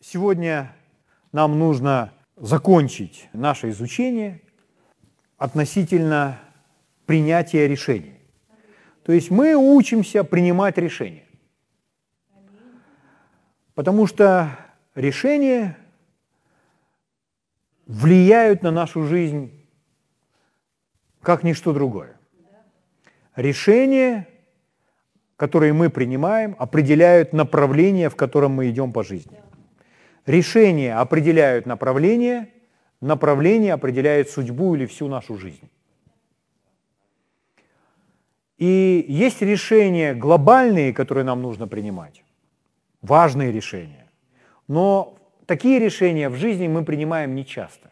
Сегодня нам нужно закончить наше изучение относительно принятия решений. То есть мы учимся принимать решения. Потому что решения влияют на нашу жизнь как ничто другое. Решения, которые мы принимаем, определяют направление, в котором мы идем по жизни. Решения определяют направление, направление определяет судьбу или всю нашу жизнь. И есть решения глобальные, которые нам нужно принимать, важные решения. Но такие решения в жизни мы принимаем нечасто.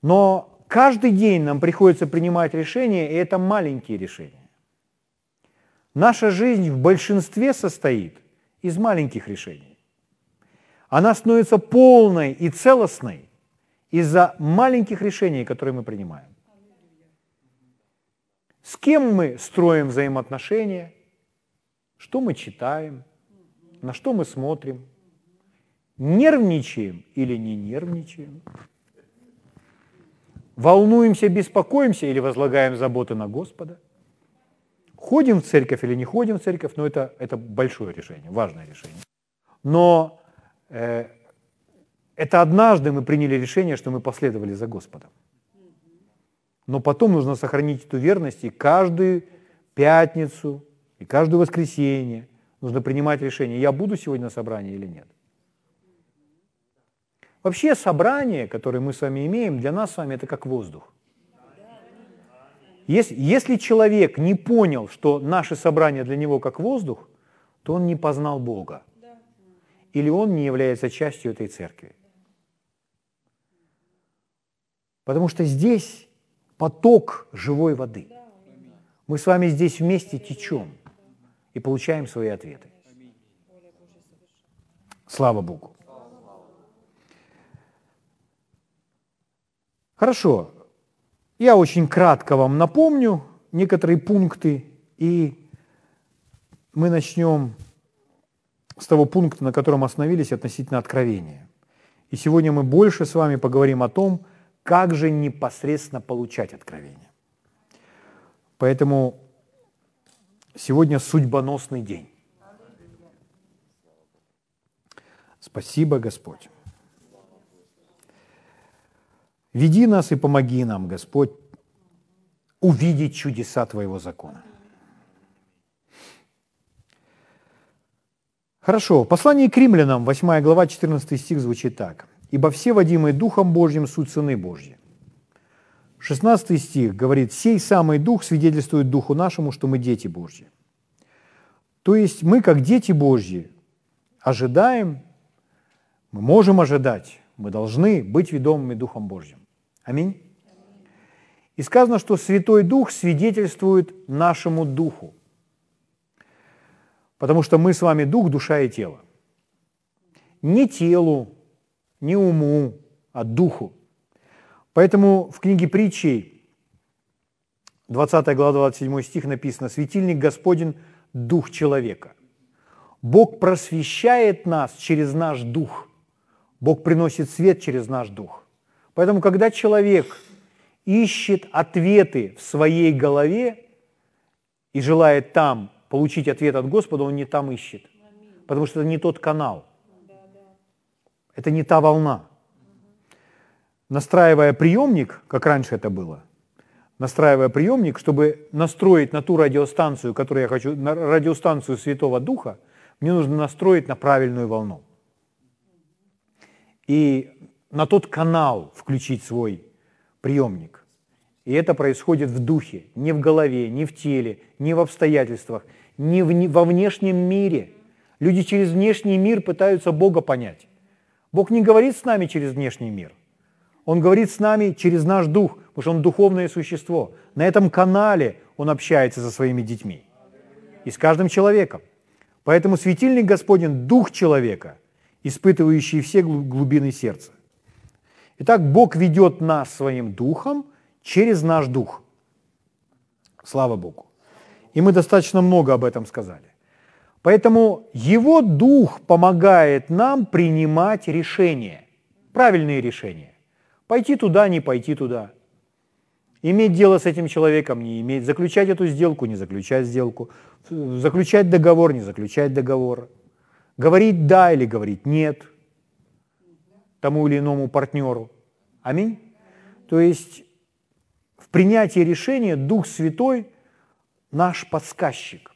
Но каждый день нам приходится принимать решения, и это маленькие решения. Наша жизнь в большинстве состоит из маленьких решений. Она становится полной и целостной из-за маленьких решений, которые мы принимаем. С кем мы строим взаимоотношения, что мы читаем, на что мы смотрим, нервничаем или не нервничаем, волнуемся, беспокоимся или возлагаем заботы на Господа, ходим в церковь или не ходим в церковь, но это, это большое решение, важное решение. Но это однажды мы приняли решение, что мы последовали за Господом. Но потом нужно сохранить эту верность и каждую пятницу, и каждое воскресенье нужно принимать решение, я буду сегодня на собрании или нет. Вообще собрание, которое мы с вами имеем, для нас с вами это как воздух. Если, если человек не понял, что наше собрание для него как воздух, то он не познал Бога или он не является частью этой церкви. Потому что здесь поток живой воды. Мы с вами здесь вместе течем и получаем свои ответы. Слава Богу. Хорошо. Я очень кратко вам напомню некоторые пункты, и мы начнем с того пункта, на котором остановились относительно откровения. И сегодня мы больше с вами поговорим о том, как же непосредственно получать откровение. Поэтому сегодня судьбоносный день. Спасибо, Господь. Веди нас и помоги нам, Господь, увидеть чудеса Твоего закона. Хорошо. Послание к римлянам, 8 глава, 14 стих звучит так. «Ибо все, водимые Духом Божьим, суть сыны Божьи». 16 стих говорит, «Сей самый Дух свидетельствует Духу нашему, что мы дети Божьи». То есть мы, как дети Божьи, ожидаем, мы можем ожидать, мы должны быть ведомыми Духом Божьим. Аминь. И сказано, что Святой Дух свидетельствует нашему Духу. Потому что мы с вами дух, душа и тело. Не телу, не уму, а духу. Поэтому в книге притчей, 20 глава, 27 стих написано, «Светильник Господень – дух человека». Бог просвещает нас через наш дух. Бог приносит свет через наш дух. Поэтому, когда человек ищет ответы в своей голове и желает там получить ответ от Господа, он не там ищет. Потому что это не тот канал. Это не та волна. Настраивая приемник, как раньше это было, настраивая приемник, чтобы настроить на ту радиостанцию, которую я хочу, на радиостанцию Святого Духа, мне нужно настроить на правильную волну. И на тот канал включить свой приемник. И это происходит в духе, не в голове, не в теле, не в обстоятельствах, не во внешнем мире. Люди через внешний мир пытаются Бога понять. Бог не говорит с нами через внешний мир. Он говорит с нами через наш дух, потому что Он духовное существо. На этом канале Он общается со своими детьми. И с каждым человеком. Поэтому светильник Господень – дух человека, испытывающий все глубины сердца. Итак, Бог ведет нас своим духом через наш дух. Слава Богу. И мы достаточно много об этом сказали. Поэтому Его Дух помогает нам принимать решения, правильные решения. Пойти туда, не пойти туда. Иметь дело с этим человеком, не иметь. Заключать эту сделку, не заключать сделку. Заключать договор, не заключать договор. Говорить «да» или говорить «нет» тому или иному партнеру. Аминь. То есть в принятии решения Дух Святой наш подсказчик,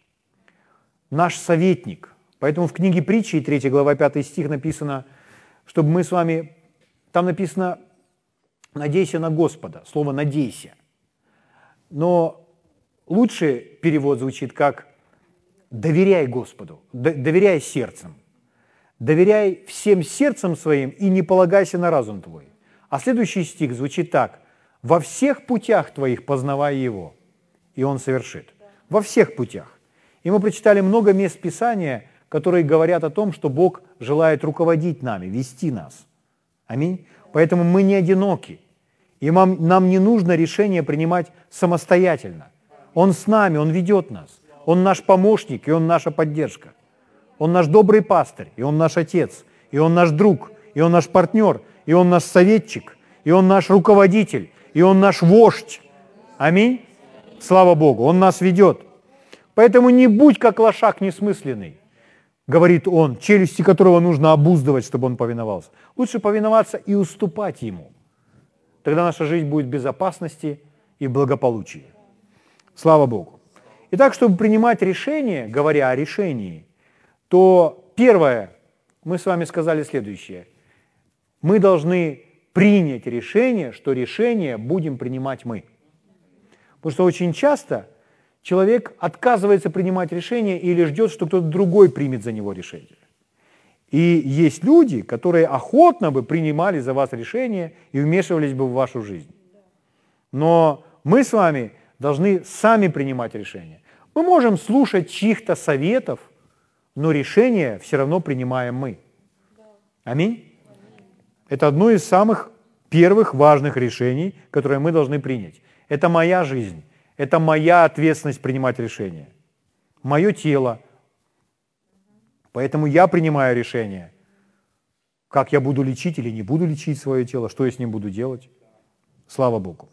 наш советник. Поэтому в книге притчи, 3 глава 5 стих написано, чтобы мы с вами, там написано «надейся на Господа», слово «надейся». Но лучший перевод звучит как «доверяй Господу», «доверяй сердцем». «Доверяй всем сердцем своим и не полагайся на разум твой». А следующий стих звучит так. «Во всех путях твоих познавай Его, и Он совершит». Во всех путях. И мы прочитали много мест Писания, которые говорят о том, что Бог желает руководить нами, вести нас. Аминь. Поэтому мы не одиноки. И нам, нам не нужно решение принимать самостоятельно. Он с нами, Он ведет нас. Он наш помощник, и Он наша поддержка. Он наш добрый пастырь, и Он наш отец, и Он наш друг, и Он наш партнер, и Он наш советчик, и Он наш руководитель, и Он наш вождь. Аминь. Слава Богу, Он нас ведет. Поэтому не будь как лошак несмысленный, говорит он, челюсти которого нужно обуздывать, чтобы он повиновался. Лучше повиноваться и уступать ему. Тогда наша жизнь будет в безопасности и благополучии. Слава Богу. Итак, чтобы принимать решение, говоря о решении, то первое, мы с вами сказали следующее. Мы должны принять решение, что решение будем принимать мы. Потому что очень часто человек отказывается принимать решение или ждет, что кто-то другой примет за него решение. И есть люди, которые охотно бы принимали за вас решение и вмешивались бы в вашу жизнь. Но мы с вами должны сами принимать решения. Мы можем слушать чьих-то советов – но решение все равно принимаем мы. Аминь. Это одно из самых первых важных решений, которые мы должны принять. Это моя жизнь, это моя ответственность принимать решения. Мое тело. Поэтому я принимаю решение, как я буду лечить или не буду лечить свое тело, что я с ним буду делать. Слава Богу.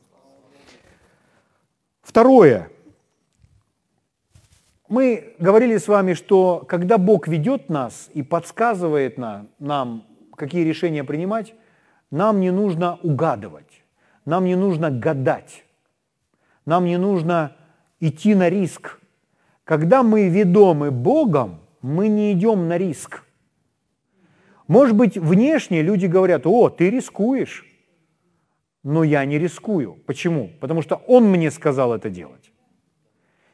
Второе – мы говорили с вами, что когда Бог ведет нас и подсказывает нам, какие решения принимать, нам не нужно угадывать, нам не нужно гадать, нам не нужно идти на риск. Когда мы ведомы Богом, мы не идем на риск. Может быть, внешне люди говорят, о, ты рискуешь, но я не рискую. Почему? Потому что Он мне сказал это делать.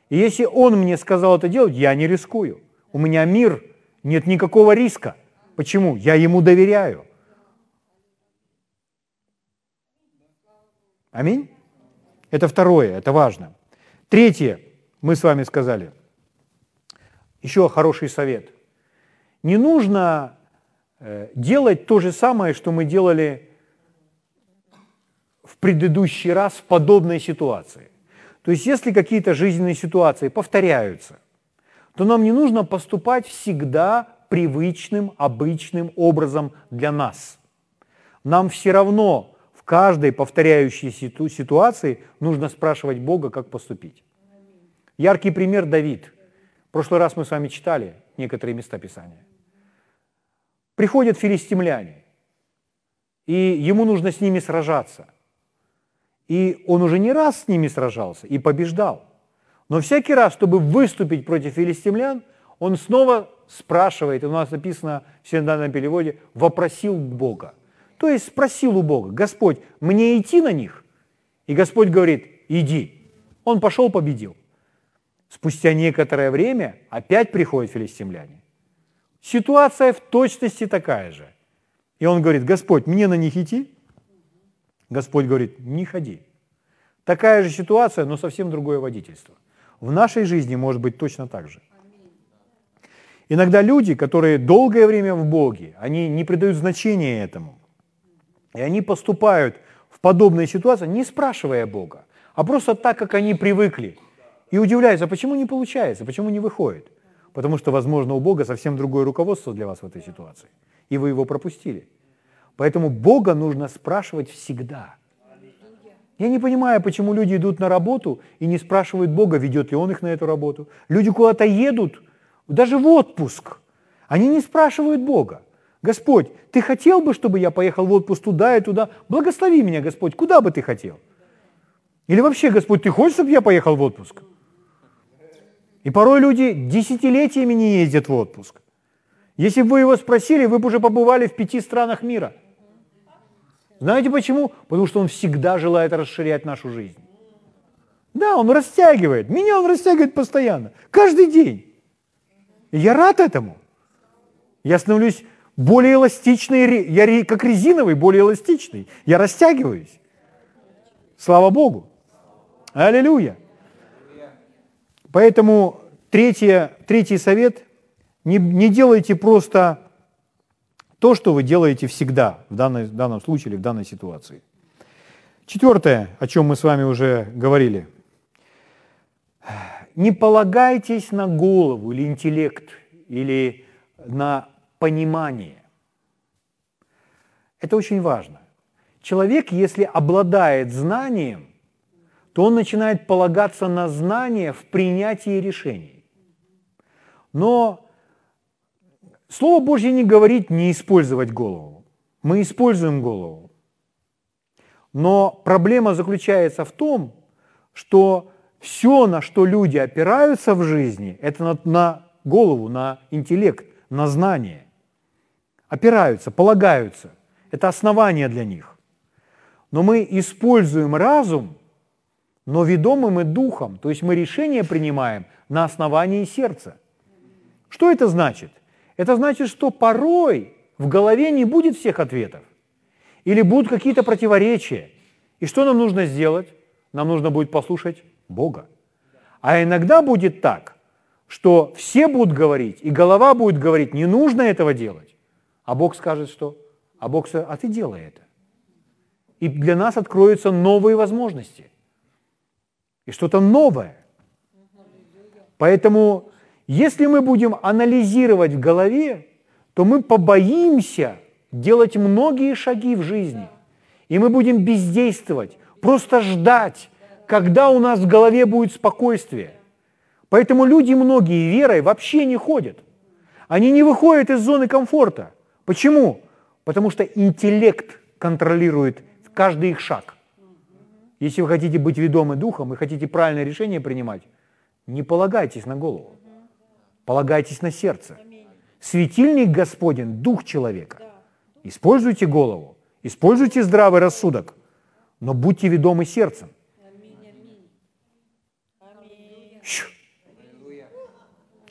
И если он мне сказал это делать, я не рискую. У меня мир, нет никакого риска. Почему? Я ему доверяю. Аминь? Это второе, это важно. Третье, мы с вами сказали, еще хороший совет. Не нужно э, делать то же самое, что мы делали в предыдущий раз в подобной ситуации. То есть если какие-то жизненные ситуации повторяются, то нам не нужно поступать всегда привычным, обычным образом для нас. Нам все равно каждой повторяющейся ситуации нужно спрашивать Бога, как поступить. Яркий пример Давид. В прошлый раз мы с вами читали некоторые места Писания. Приходят филистимляне, и ему нужно с ними сражаться. И он уже не раз с ними сражался и побеждал. Но всякий раз, чтобы выступить против филистимлян, он снова спрашивает, у нас написано в синодальном переводе, вопросил Бога. То есть спросил у Бога, Господь, мне идти на них? И Господь говорит, иди. Он пошел, победил. Спустя некоторое время опять приходят филистимляне. Ситуация в точности такая же. И он говорит, Господь, мне на них идти? Господь говорит, не ходи. Такая же ситуация, но совсем другое водительство. В нашей жизни может быть точно так же. Иногда люди, которые долгое время в Боге, они не придают значения этому. И они поступают в подобные ситуации, не спрашивая Бога, а просто так, как они привыкли. И удивляются, почему не получается, почему не выходит. потому что, возможно, у Бога совсем другое руководство для вас в этой ситуации, и вы его пропустили. Поэтому Бога нужно спрашивать всегда. Я не понимаю, почему люди идут на работу и не спрашивают Бога, ведет ли Он их на эту работу. Люди куда-то едут, даже в отпуск. Они не спрашивают Бога. Господь, ты хотел бы, чтобы я поехал в отпуск туда и туда? Благослови меня, Господь, куда бы ты хотел? Или вообще, Господь, ты хочешь, чтобы я поехал в отпуск? И порой люди десятилетиями не ездят в отпуск. Если бы вы его спросили, вы бы уже побывали в пяти странах мира. Знаете почему? Потому что он всегда желает расширять нашу жизнь. Да, он растягивает. Меня он растягивает постоянно. Каждый день. И я рад этому. Я становлюсь более эластичный, я как резиновый, более эластичный. Я растягиваюсь. Слава Богу. Аллилуйя. Поэтому третье, третий совет – не, не делайте просто то, что вы делаете всегда в, данной, в данном случае или в данной ситуации. Четвертое, о чем мы с вами уже говорили. Не полагайтесь на голову или интеллект, или на понимание. Это очень важно. Человек, если обладает знанием, то он начинает полагаться на знания в принятии решений. Но Слово Божье не говорит не использовать голову. Мы используем голову. Но проблема заключается в том, что все, на что люди опираются в жизни, это на, на голову, на интеллект, на знание. Опираются, полагаются. Это основание для них. Но мы используем разум – но ведомы мы духом, то есть мы решения принимаем на основании сердца. Что это значит? Это значит, что порой в голове не будет всех ответов. Или будут какие-то противоречия. И что нам нужно сделать? Нам нужно будет послушать Бога. А иногда будет так, что все будут говорить, и голова будет говорить, не нужно этого делать. А Бог скажет, что? А Бог скажет, а ты делай это. И для нас откроются новые возможности и что-то новое. Поэтому, если мы будем анализировать в голове, то мы побоимся делать многие шаги в жизни. И мы будем бездействовать, просто ждать, когда у нас в голове будет спокойствие. Поэтому люди многие верой вообще не ходят. Они не выходят из зоны комфорта. Почему? Потому что интеллект контролирует каждый их шаг. Если вы хотите быть ведомы духом и хотите правильное решение принимать, не полагайтесь на голову, полагайтесь на сердце. Светильник Господень – дух человека. Используйте голову, используйте здравый рассудок, но будьте ведомы сердцем.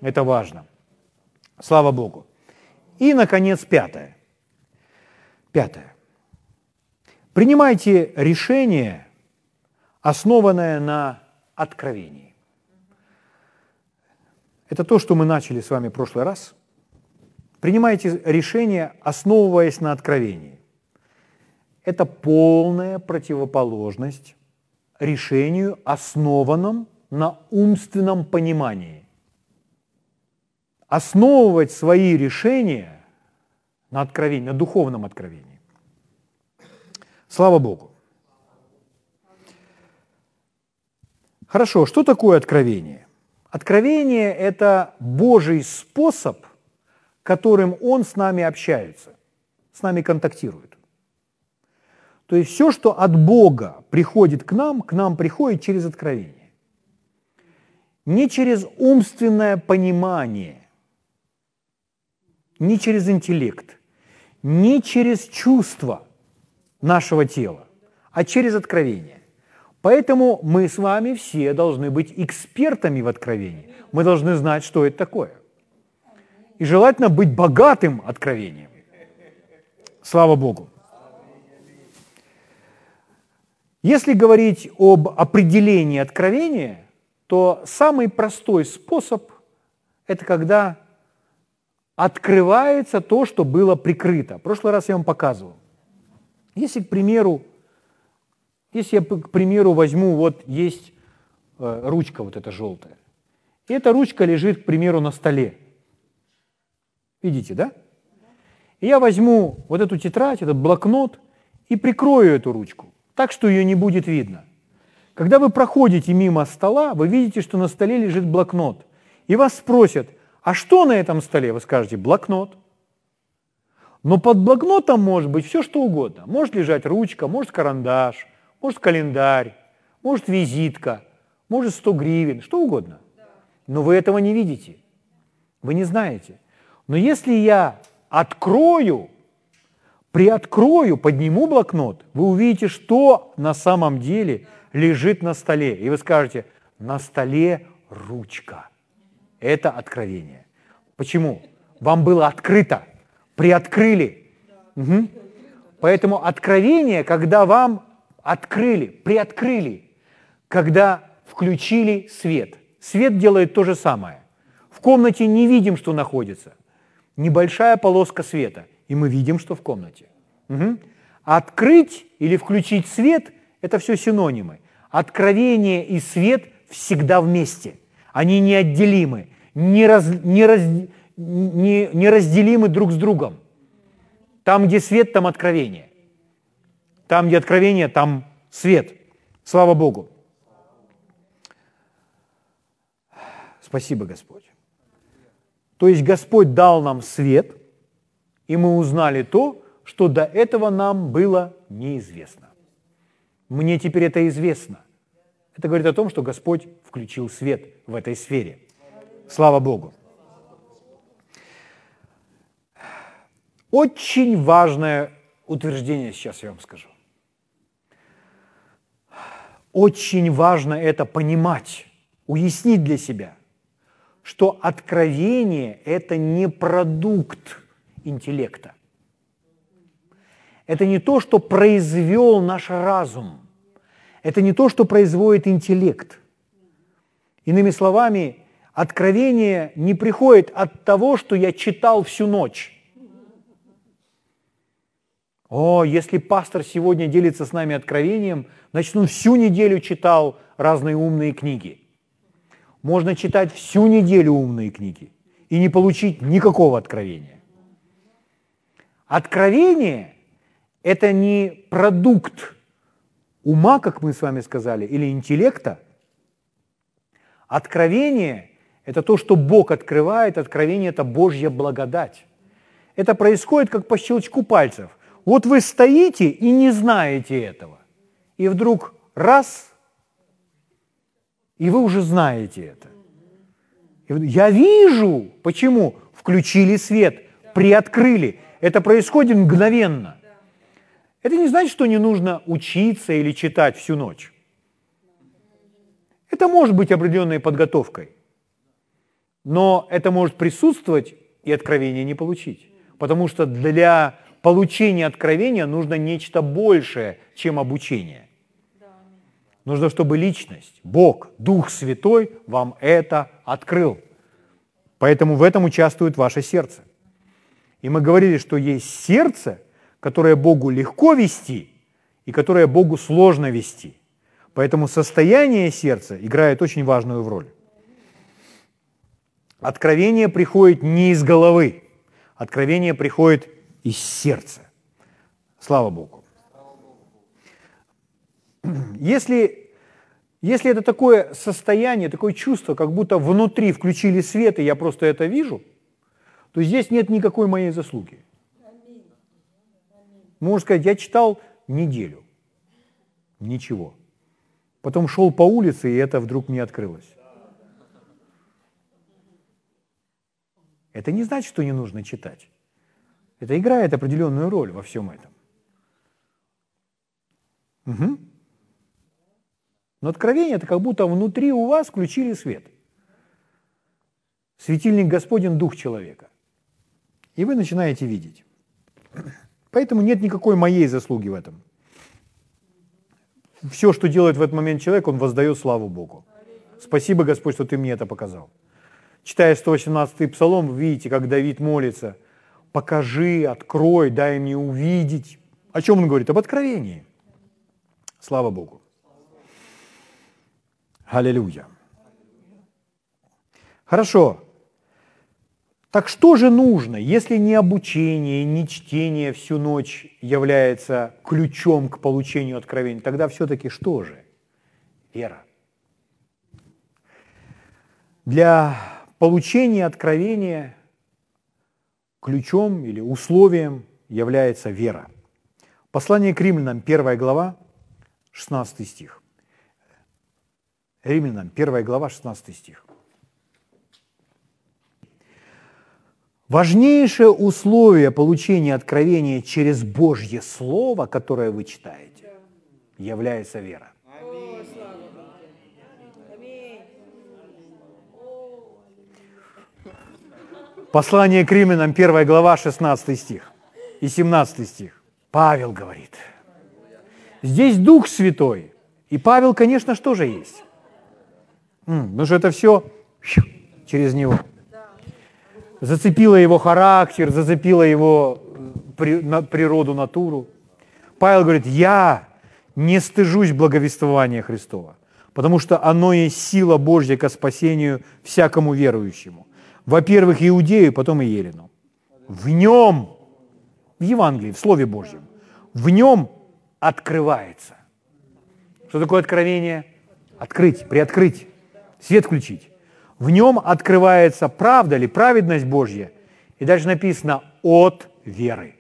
Это важно. Слава Богу. И, наконец, пятое. Пятое. Принимайте решение основанное на откровении. Это то, что мы начали с вами в прошлый раз. Принимайте решение, основываясь на откровении. Это полная противоположность решению, основанном на умственном понимании. Основывать свои решения на откровении, на духовном откровении. Слава Богу. Хорошо, что такое откровение? Откровение – это Божий способ, которым Он с нами общается, с нами контактирует. То есть все, что от Бога приходит к нам, к нам приходит через откровение. Не через умственное понимание, не через интеллект, не через чувство нашего тела, а через откровение. Поэтому мы с вами все должны быть экспертами в откровении. Мы должны знать, что это такое. И желательно быть богатым откровением. Слава Богу. Если говорить об определении откровения, то самый простой способ – это когда открывается то, что было прикрыто. В прошлый раз я вам показывал. Если, к примеру, если я, к примеру, возьму, вот есть э, ручка вот эта желтая, И эта ручка лежит, к примеру, на столе. Видите, да? И я возьму вот эту тетрадь, этот блокнот и прикрою эту ручку, так что ее не будет видно. Когда вы проходите мимо стола, вы видите, что на столе лежит блокнот. И вас спросят, а что на этом столе? Вы скажете, блокнот. Но под блокнотом может быть все, что угодно. Может лежать ручка, может карандаш, может календарь, может визитка, может 100 гривен, что угодно. Но вы этого не видите. Вы не знаете. Но если я открою, приоткрою, подниму блокнот, вы увидите, что на самом деле лежит на столе. И вы скажете, на столе ручка. Это откровение. Почему? Вам было открыто, приоткрыли. Угу. Поэтому откровение, когда вам открыли, приоткрыли, когда включили свет. Свет делает то же самое. В комнате не видим, что находится. Небольшая полоска света, и мы видим, что в комнате. Угу. Открыть или включить свет – это все синонимы. Откровение и свет всегда вместе. Они неотделимы, не, раз, не, раз, не, неразделимы друг с другом. Там, где свет, там откровение. Там, где откровение, там свет. Слава Богу. Спасибо, Господь. То есть Господь дал нам свет, и мы узнали то, что до этого нам было неизвестно. Мне теперь это известно. Это говорит о том, что Господь включил свет в этой сфере. Слава Богу. Очень важное утверждение сейчас я вам скажу. Очень важно это понимать, уяснить для себя, что откровение – это не продукт интеллекта. Это не то, что произвел наш разум. Это не то, что производит интеллект. Иными словами, откровение не приходит от того, что я читал всю ночь. О, если пастор сегодня делится с нами откровением, значит, он всю неделю читал разные умные книги. Можно читать всю неделю умные книги и не получить никакого откровения. Откровение – это не продукт ума, как мы с вами сказали, или интеллекта. Откровение – это то, что Бог открывает, откровение – это Божья благодать. Это происходит как по щелчку пальцев – вот вы стоите и не знаете этого. И вдруг раз, и вы уже знаете это. Я вижу, почему включили свет, приоткрыли. Это происходит мгновенно. Это не значит, что не нужно учиться или читать всю ночь. Это может быть определенной подготовкой. Но это может присутствовать и откровение не получить. Потому что для получения откровения нужно нечто большее, чем обучение. Нужно, чтобы личность, Бог, Дух Святой вам это открыл. Поэтому в этом участвует ваше сердце. И мы говорили, что есть сердце, которое Богу легко вести и которое Богу сложно вести. Поэтому состояние сердца играет очень важную роль. Откровение приходит не из головы, откровение приходит из сердца. Слава Богу. Если, если это такое состояние, такое чувство, как будто внутри включили свет, и я просто это вижу, то здесь нет никакой моей заслуги. Можно сказать, я читал неделю. Ничего. Потом шел по улице, и это вдруг мне открылось. Это не значит, что не нужно читать. Это играет определенную роль во всем этом. Угу. Но откровение – это как будто внутри у вас включили свет. Светильник Господень – дух человека. И вы начинаете видеть. Поэтому нет никакой моей заслуги в этом. Все, что делает в этот момент человек, он воздает славу Богу. Спасибо, Господь, что ты мне это показал. Читая 118-й псалом, вы видите, как Давид молится – покажи, открой, дай мне увидеть. О чем он говорит? Об откровении. Слава Богу. Аллилуйя. Хорошо. Так что же нужно, если не обучение, не чтение всю ночь является ключом к получению откровения? Тогда все-таки что же? Вера. Для получения откровения ключом или условием является вера. Послание к римлянам, 1 глава, 16 стих. Римлянам, 1 глава, 16 стих. Важнейшее условие получения откровения через Божье Слово, которое вы читаете, является вера. Послание к Римлянам, 1 глава, 16 стих и 17 стих. Павел говорит. Здесь Дух Святой. И Павел, конечно, что же есть? Ну что это все через него. Зацепило его характер, зацепило его э, природу, натуру. Павел говорит, я не стыжусь благовествования Христова, потому что оно есть сила Божья ко спасению всякому верующему. Во-первых, Иудею, потом и Елену. В нем, в Евангелии, в Слове Божьем, в нем открывается. Что такое откровение? Открыть, приоткрыть, свет включить. В нем открывается правда или праведность Божья. И дальше написано от веры.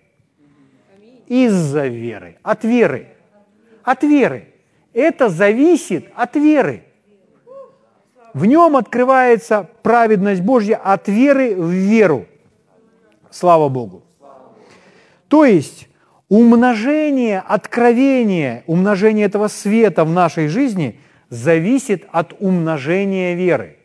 Из-за веры. От веры. От веры. Это зависит от веры. В нем открывается праведность Божья от веры в веру. Слава Богу. То есть умножение откровения, умножение этого света в нашей жизни зависит от умножения веры.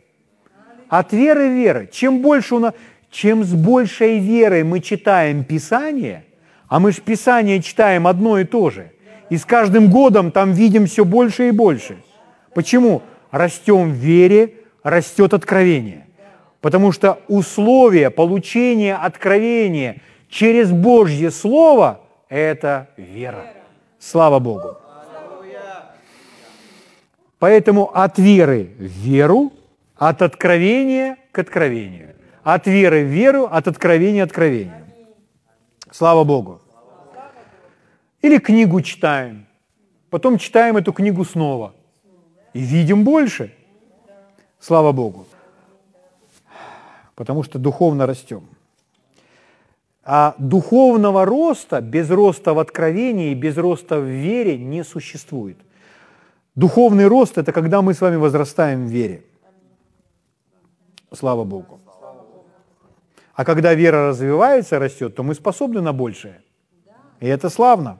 От веры в веры. Чем больше у нас, чем с большей верой мы читаем Писание, а мы же Писание читаем одно и то же, и с каждым годом там видим все больше и больше. Почему? Растем в вере, растет откровение. Потому что условие получения откровения через Божье Слово – это вера. Слава Богу. Поэтому от веры в веру, от откровения к откровению. От веры в веру, от откровения к откровению. Слава Богу. Или книгу читаем, потом читаем эту книгу снова и видим больше. Слава Богу. Потому что духовно растем. А духовного роста без роста в откровении, без роста в вере не существует. Духовный рост – это когда мы с вами возрастаем в вере. Слава Богу. А когда вера развивается, растет, то мы способны на большее. И это славно.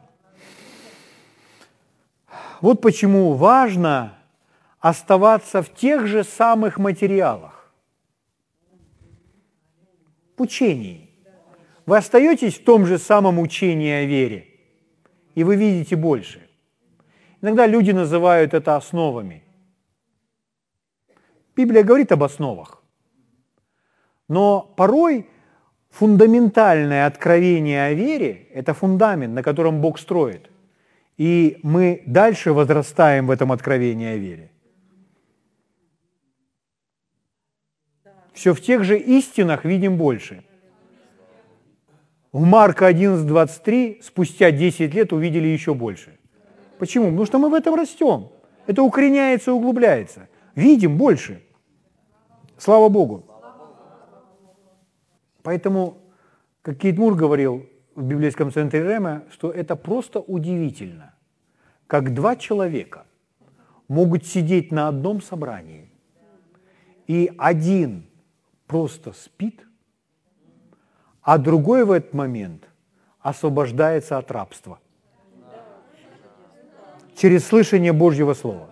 Вот почему важно оставаться в тех же самых материалах. В учении. Вы остаетесь в том же самом учении о вере, и вы видите больше. Иногда люди называют это основами. Библия говорит об основах. Но порой фундаментальное откровение о вере – это фундамент, на котором Бог строит. И мы дальше возрастаем в этом откровении о вере. Все в тех же истинах видим больше. В Марка 11.23 спустя 10 лет увидели еще больше. Почему? Потому что мы в этом растем. Это укореняется и углубляется. Видим больше. Слава Богу. Поэтому, как Кейт Мур говорил в библейском центре Рема, что это просто удивительно, как два человека могут сидеть на одном собрании, и один просто спит, а другой в этот момент освобождается от рабства через слышание Божьего Слова.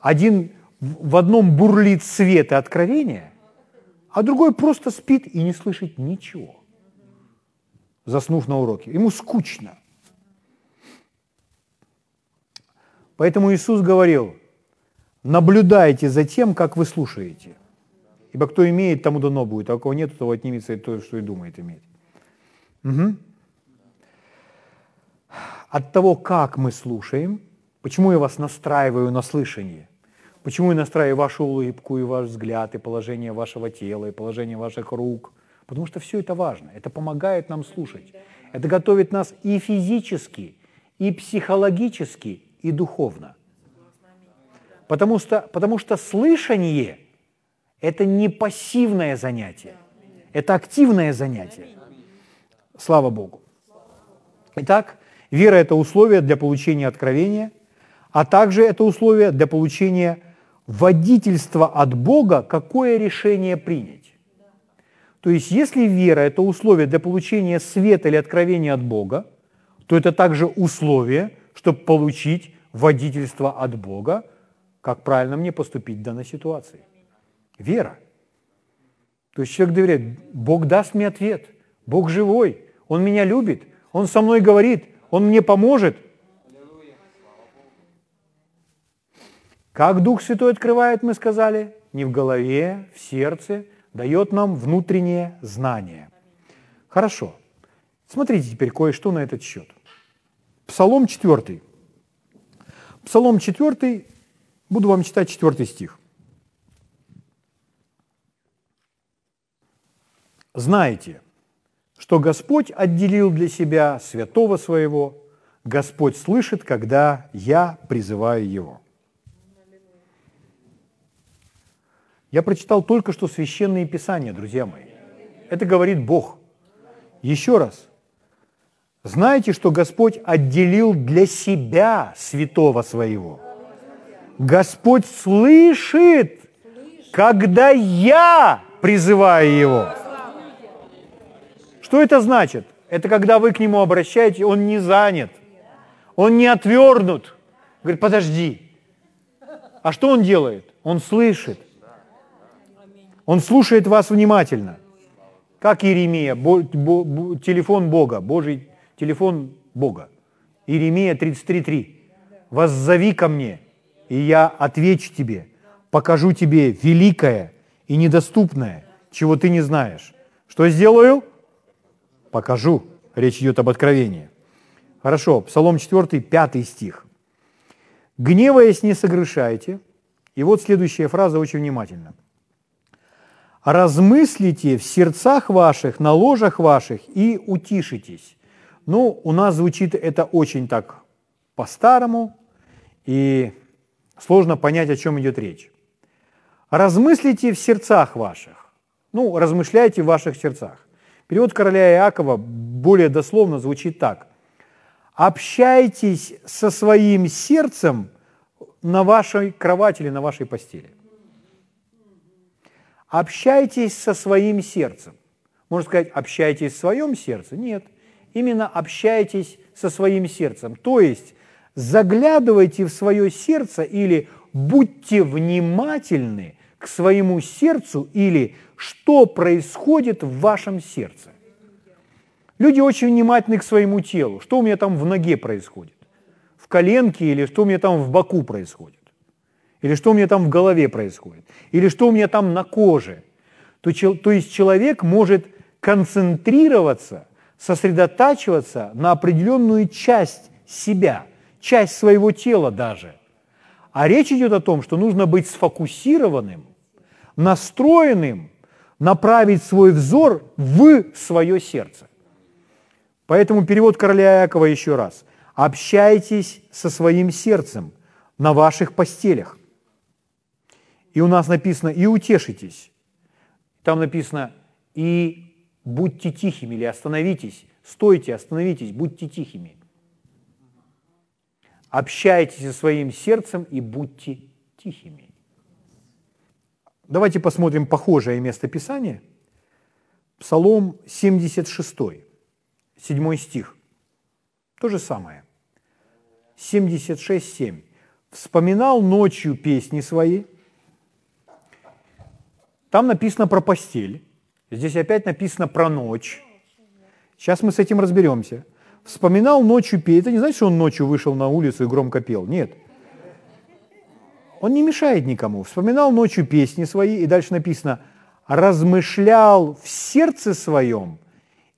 Один в одном бурлит свет и откровение, а другой просто спит и не слышит ничего, заснув на уроке. Ему скучно. Поэтому Иисус говорил, наблюдайте за тем, как вы слушаете – Ибо кто имеет, тому дано будет, а у кого нет, того отнимется и то, что и думает иметь. Угу. От того, как мы слушаем, почему я вас настраиваю на слышание? Почему я настраиваю вашу улыбку, и ваш взгляд, и положение вашего тела, и положение ваших рук? Потому что все это важно. Это помогает нам слушать. Это готовит нас и физически, и психологически, и духовно. Потому что, потому что слышание – это не пассивное занятие, это активное занятие. Слава Богу. Итак, вера – это условие для получения откровения, а также это условие для получения водительства от Бога, какое решение принять. То есть, если вера – это условие для получения света или откровения от Бога, то это также условие, чтобы получить водительство от Бога, как правильно мне поступить в данной ситуации. Вера. То есть человек доверяет, Бог даст мне ответ, Бог живой, Он меня любит, Он со мной говорит, Он мне поможет. Как Дух Святой открывает, мы сказали, не в голове, в сердце, дает нам внутреннее знание. Хорошо. Смотрите теперь кое-что на этот счет. Псалом 4. Псалом 4, буду вам читать 4 стих. Знаете, что Господь отделил для себя святого своего, Господь слышит, когда я призываю Его. Я прочитал только что священные писания, друзья мои. Это говорит Бог. Еще раз. Знаете, что Господь отделил для себя святого своего? Господь слышит, когда я призываю его. Что это значит? Это когда вы к нему обращаетесь, он не занят, он не отвернут. Говорит, подожди. А что он делает? Он слышит. Он слушает вас внимательно. Как Иеремия, бо, бо, бо, телефон Бога, Божий телефон Бога. Иеремия 33.3. «Воззови ко мне, и я отвечу тебе, покажу тебе великое и недоступное, чего ты не знаешь. Что сделаю? Покажу». Речь идет об откровении. Хорошо, Псалом 4, 5 стих. «Гневаясь, не согрешайте». И вот следующая фраза очень внимательно – размыслите в сердцах ваших, на ложах ваших и утишитесь. Ну, у нас звучит это очень так по-старому, и сложно понять, о чем идет речь. Размыслите в сердцах ваших. Ну, размышляйте в ваших сердцах. Перевод короля Иакова более дословно звучит так. Общайтесь со своим сердцем на вашей кровати или на вашей постели. Общайтесь со своим сердцем. Можно сказать, общайтесь в своем сердце? Нет. Именно общайтесь со своим сердцем. То есть заглядывайте в свое сердце или будьте внимательны к своему сердцу или что происходит в вашем сердце. Люди очень внимательны к своему телу. Что у меня там в ноге происходит? В коленке или что у меня там в боку происходит? Или что у меня там в голове происходит? Или что у меня там на коже? То, то есть человек может концентрироваться, сосредотачиваться на определенную часть себя, часть своего тела даже. А речь идет о том, что нужно быть сфокусированным, настроенным, направить свой взор в свое сердце. Поэтому перевод короля Якова еще раз. Общайтесь со своим сердцем на ваших постелях. И у нас написано «и утешитесь». Там написано «и будьте тихими» или «остановитесь», «стойте, остановитесь, будьте тихими». Общайтесь со своим сердцем и будьте тихими. Давайте посмотрим похожее место Писания. Псалом 76, 7 стих. То же самое. 76, 7. «Вспоминал ночью песни свои, там написано про постель. Здесь опять написано про ночь. Сейчас мы с этим разберемся. Вспоминал ночью петь. Это не значит, что он ночью вышел на улицу и громко пел. Нет. Он не мешает никому. Вспоминал ночью песни свои, и дальше написано, размышлял в сердце своем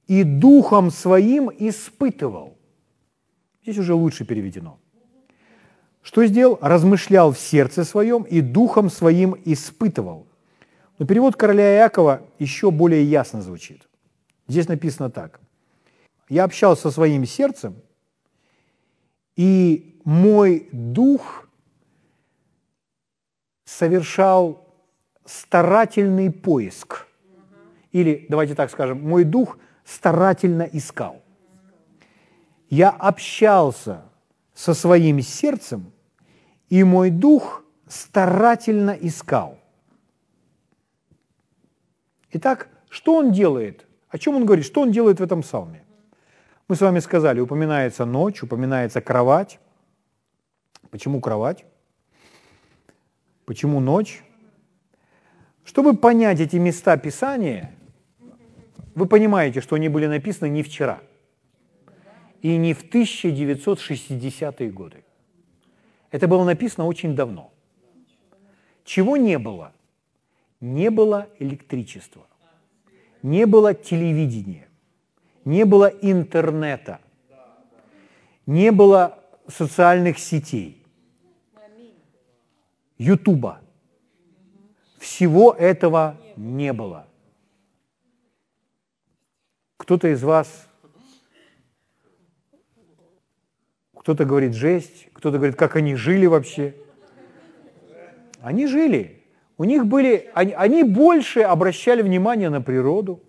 и духом своим испытывал. Здесь уже лучше переведено. Что сделал? Размышлял в сердце своем и духом своим испытывал. Но перевод короля Иакова еще более ясно звучит. Здесь написано так. «Я общался со своим сердцем, и мой дух совершал старательный поиск. Или, давайте так скажем, мой дух старательно искал. Я общался со своим сердцем, и мой дух старательно искал. Итак, что он делает? О чем он говорит? Что он делает в этом псалме? Мы с вами сказали, упоминается ночь, упоминается кровать. Почему кровать? Почему ночь? Чтобы понять эти места Писания, вы понимаете, что они были написаны не вчера и не в 1960-е годы. Это было написано очень давно. Чего не было? Не было электричества, не было телевидения, не было интернета, не было социальных сетей, Ютуба. Всего этого не было. Кто-то из вас, кто-то говорит жесть, кто-то говорит, как они жили вообще. Они жили. У них были, они, они больше обращали внимание на природу,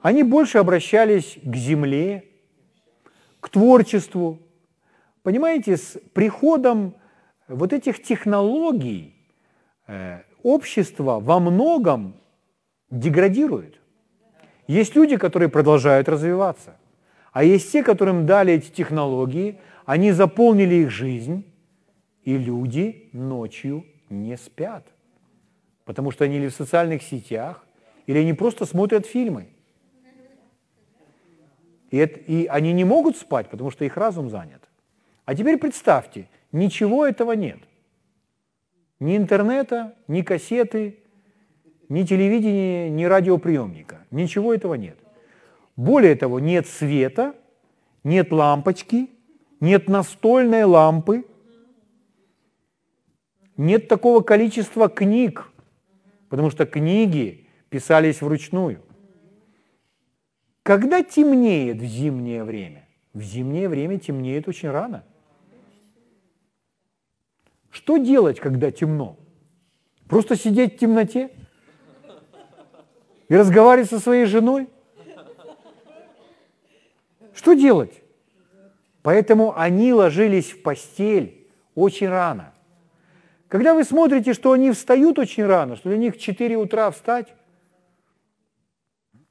они больше обращались к земле, к творчеству. Понимаете, с приходом вот этих технологий э, общество во многом деградирует. Есть люди, которые продолжают развиваться, а есть те, которым дали эти технологии, они заполнили их жизнь, и люди ночью не спят, потому что они или в социальных сетях, или они просто смотрят фильмы. И, это, и они не могут спать, потому что их разум занят. А теперь представьте, ничего этого нет. Ни интернета, ни кассеты, ни телевидения, ни радиоприемника. Ничего этого нет. Более того, нет света, нет лампочки, нет настольной лампы, нет такого количества книг, потому что книги писались вручную. Когда темнеет в зимнее время? В зимнее время темнеет очень рано. Что делать, когда темно? Просто сидеть в темноте и разговаривать со своей женой? Что делать? Поэтому они ложились в постель очень рано. Когда вы смотрите, что они встают очень рано, что для них 4 утра встать,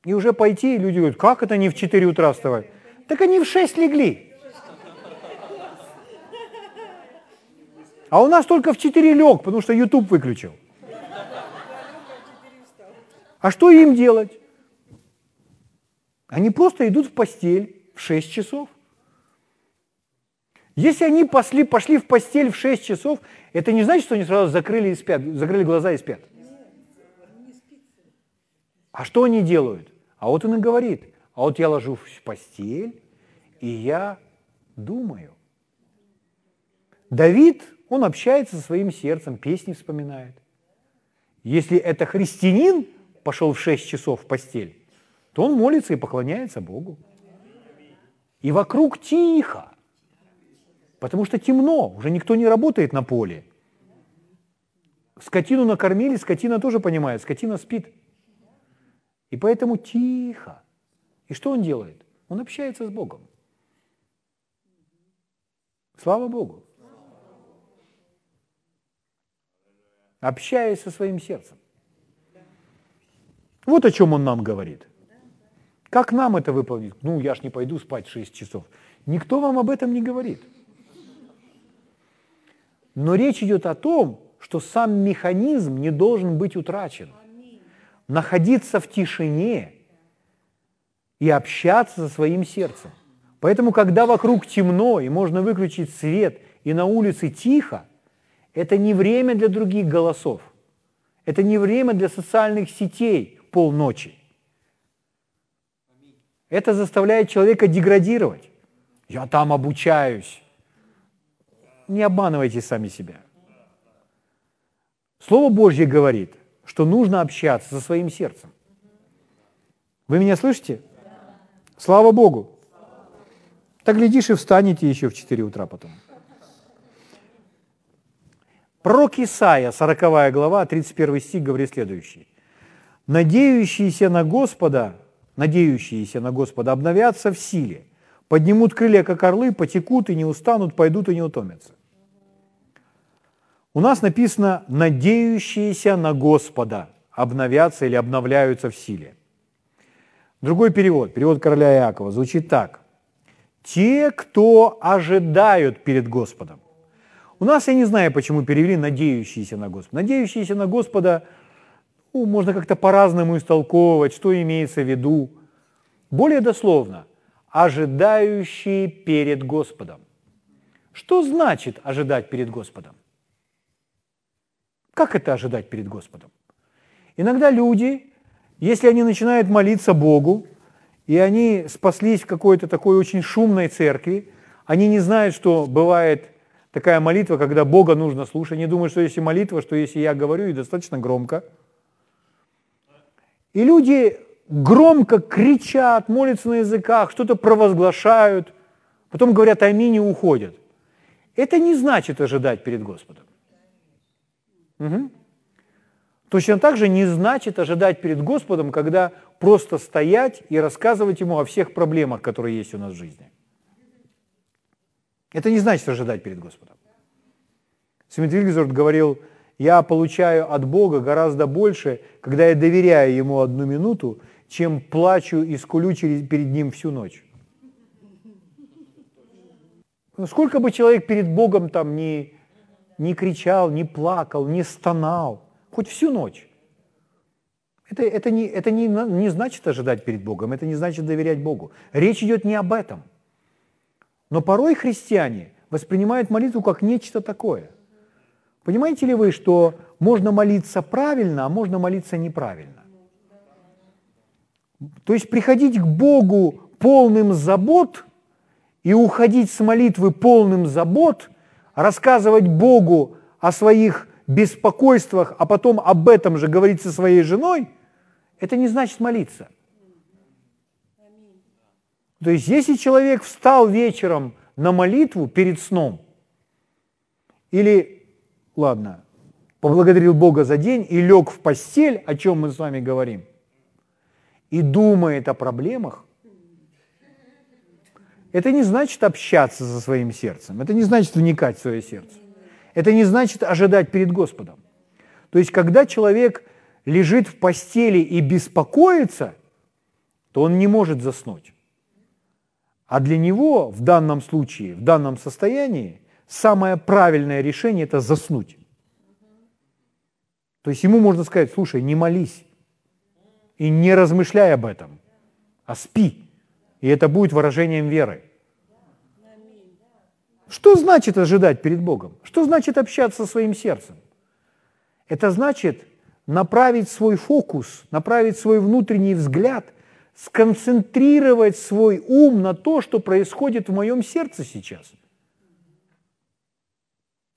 и уже пойти, люди говорят, как это не в 4 утра вставать? Так они в 6 легли. А у нас только в 4 лег, потому что YouTube выключил. А что им делать? Они просто идут в постель в 6 часов. Если они пошли, пошли в постель в 6 часов, это не значит, что они сразу закрыли, и спят, закрыли глаза и спят. А что они делают? А вот он и говорит, а вот я ложусь в постель, и я думаю. Давид, он общается со своим сердцем, песни вспоминает. Если это христианин пошел в 6 часов в постель, то он молится и поклоняется Богу. И вокруг тихо, потому что темно, уже никто не работает на поле. Скотину накормили, скотина тоже понимает, скотина спит. И поэтому тихо. И что он делает? Он общается с Богом. Слава Богу. Общаясь со своим сердцем. Вот о чем он нам говорит. Как нам это выполнить? Ну, я ж не пойду спать 6 часов. Никто вам об этом не говорит. Но речь идет о том, что сам механизм не должен быть утрачен. Находиться в тишине и общаться со своим сердцем. Поэтому, когда вокруг темно и можно выключить свет, и на улице тихо, это не время для других голосов. Это не время для социальных сетей полночи. Это заставляет человека деградировать. Я там обучаюсь. не обманывайте сами себя. Слово Божье говорит, что нужно общаться со своим сердцем. Вы меня слышите? Слава Богу. Так глядишь и встанете еще в 4 утра потом. Пророк Исаия, 40 глава, 31 стих, говорит следующее. «Надеющиеся на Господа, надеющиеся на Господа обновятся в силе, поднимут крылья, как орлы, потекут и не устанут, пойдут и не утомятся». У нас написано «надеющиеся на Господа обновятся или обновляются в силе». Другой перевод, перевод короля Иакова, звучит так. «Те, кто ожидают перед Господом». У нас, я не знаю, почему перевели «надеющиеся на Господа». Надеющиеся на Господа, ну, можно как-то по-разному истолковывать, что имеется в виду. Более дословно, ожидающие перед Господом. Что значит ожидать перед Господом? Как это ожидать перед Господом? Иногда люди, если они начинают молиться Богу, и они спаслись в какой-то такой очень шумной церкви, они не знают, что бывает – такая молитва, когда Бога нужно слушать. Они думают, что если молитва, что если я говорю и достаточно громко. И люди громко кричат, молятся на языках, что-то провозглашают, потом говорят аминь и уходят. Это не значит ожидать перед Господом. Угу. Точно так же не значит ожидать перед Господом, когда просто стоять и рассказывать Ему о всех проблемах, которые есть у нас в жизни. Это не значит ожидать перед Господом. Смит Вильгзорд говорил, я получаю от Бога гораздо больше, когда я доверяю Ему одну минуту, чем плачу и скулю перед Ним всю ночь. Ну, сколько бы человек перед Богом там не, не кричал, не плакал, не стонал, хоть всю ночь. Это, это, не, это не, не значит ожидать перед Богом, это не значит доверять Богу. Речь идет не об этом – но порой христиане воспринимают молитву как нечто такое. Понимаете ли вы, что можно молиться правильно, а можно молиться неправильно? То есть приходить к Богу полным забот и уходить с молитвы полным забот, рассказывать Богу о своих беспокойствах, а потом об этом же говорить со своей женой, это не значит молиться. То есть, если человек встал вечером на молитву перед сном, или, ладно, поблагодарил Бога за день и лег в постель, о чем мы с вами говорим, и думает о проблемах, это не значит общаться со своим сердцем, это не значит вникать в свое сердце, это не значит ожидать перед Господом. То есть, когда человек лежит в постели и беспокоится, то он не может заснуть. А для него в данном случае, в данном состоянии, самое правильное решение – это заснуть. То есть ему можно сказать, слушай, не молись и не размышляй об этом, а спи. И это будет выражением веры. Что значит ожидать перед Богом? Что значит общаться со своим сердцем? Это значит направить свой фокус, направить свой внутренний взгляд – сконцентрировать свой ум на то, что происходит в моем сердце сейчас.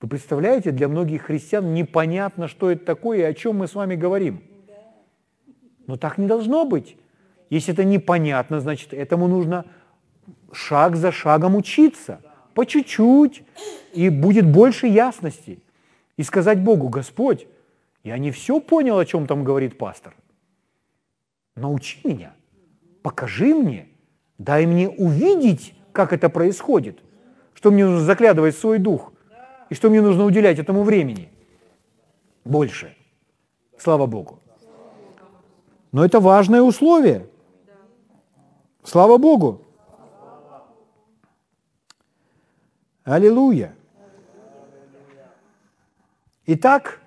Вы представляете, для многих христиан непонятно, что это такое и о чем мы с вами говорим. Но так не должно быть. Если это непонятно, значит, этому нужно шаг за шагом учиться, по чуть-чуть, и будет больше ясности. И сказать Богу, Господь, я не все понял, о чем там говорит пастор. Научи меня покажи мне, дай мне увидеть, как это происходит, что мне нужно заглядывать в свой дух, и что мне нужно уделять этому времени больше. Слава Богу. Но это важное условие. Слава Богу. Аллилуйя. Итак,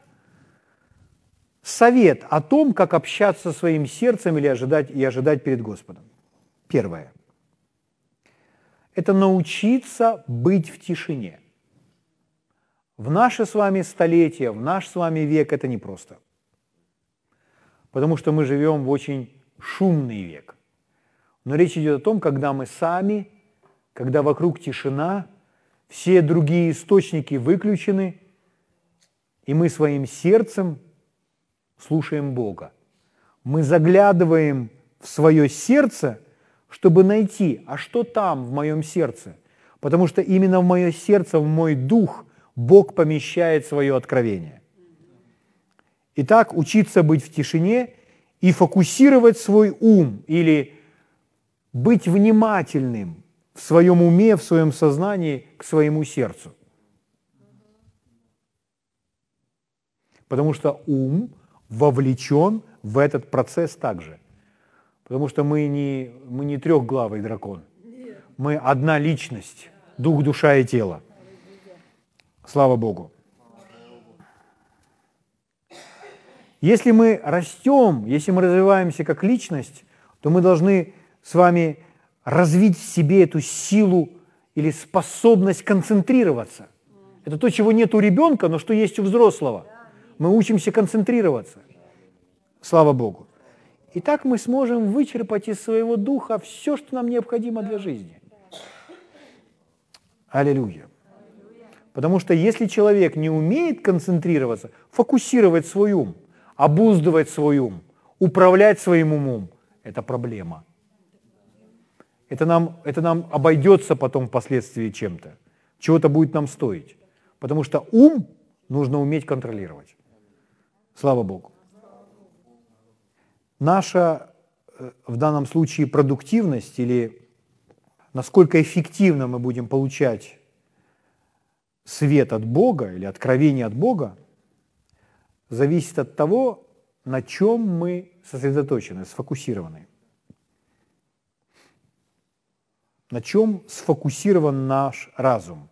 совет о том, как общаться со своим сердцем или ожидать, и ожидать перед Господом. Первое. Это научиться быть в тишине. В наше с вами столетие, в наш с вами век это непросто. Потому что мы живем в очень шумный век. Но речь идет о том, когда мы сами, когда вокруг тишина, все другие источники выключены, и мы своим сердцем слушаем Бога. Мы заглядываем в свое сердце, чтобы найти, а что там в моем сердце? Потому что именно в мое сердце, в мой дух Бог помещает свое откровение. Итак, учиться быть в тишине и фокусировать свой ум или быть внимательным в своем уме, в своем сознании к своему сердцу. Потому что ум вовлечен в этот процесс также. Потому что мы не, мы не трехглавый дракон. Мы одна личность, дух, душа и тело. Слава Богу. Если мы растем, если мы развиваемся как личность, то мы должны с вами развить в себе эту силу или способность концентрироваться. Это то, чего нет у ребенка, но что есть у взрослого. Мы учимся концентрироваться. Слава Богу. И так мы сможем вычерпать из своего духа все, что нам необходимо для жизни. Аллилуйя. Потому что если человек не умеет концентрироваться, фокусировать свой ум, обуздывать свой ум, управлять своим умом, это проблема. Это нам, это нам обойдется потом впоследствии чем-то. Чего-то будет нам стоить. Потому что ум нужно уметь контролировать. Слава Богу. Наша э, в данном случае продуктивность или насколько эффективно мы будем получать свет от Бога или откровение от Бога, зависит от того, на чем мы сосредоточены, сфокусированы. На чем сфокусирован наш разум.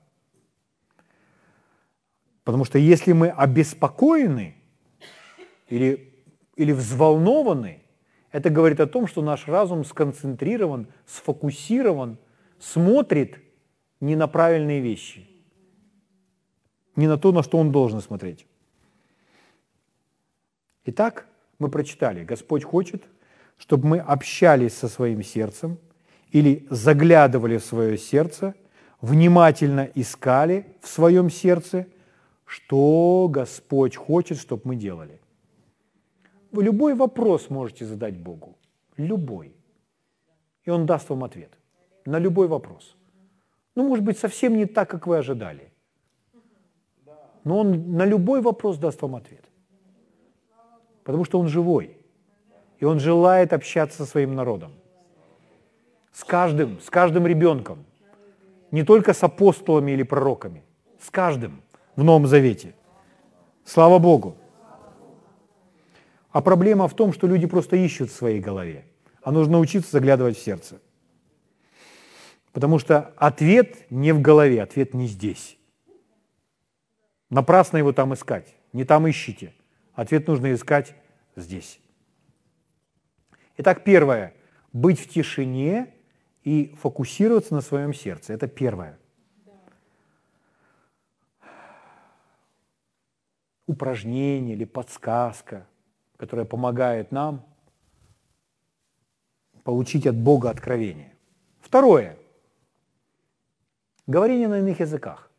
Потому что если мы обеспокоены или, или взволнованы, это говорит о том, что наш разум сконцентрирован, сфокусирован, смотрит не на правильные вещи, не на то, на что он должен смотреть. Итак, мы прочитали, Господь хочет, чтобы мы общались со своим сердцем или заглядывали в свое сердце, внимательно искали в своем сердце, что Господь хочет, чтобы мы делали. Любой вопрос можете задать Богу. Любой. И Он даст вам ответ на любой вопрос. Ну, может быть, совсем не так, как вы ожидали. Но Он на любой вопрос даст вам ответ. Потому что Он живой. И Он желает общаться со своим народом. С каждым, с каждым ребенком. Не только с апостолами или пророками. С каждым в Новом Завете. Слава Богу. А проблема в том, что люди просто ищут в своей голове. А нужно учиться заглядывать в сердце. Потому что ответ не в голове, ответ не здесь. Напрасно его там искать. Не там ищите. Ответ нужно искать здесь. Итак, первое. Быть в тишине и фокусироваться на своем сердце. Это первое. Упражнение или подсказка, которая помогает нам получить от Бога откровение. Второе. Говорение на иных языках.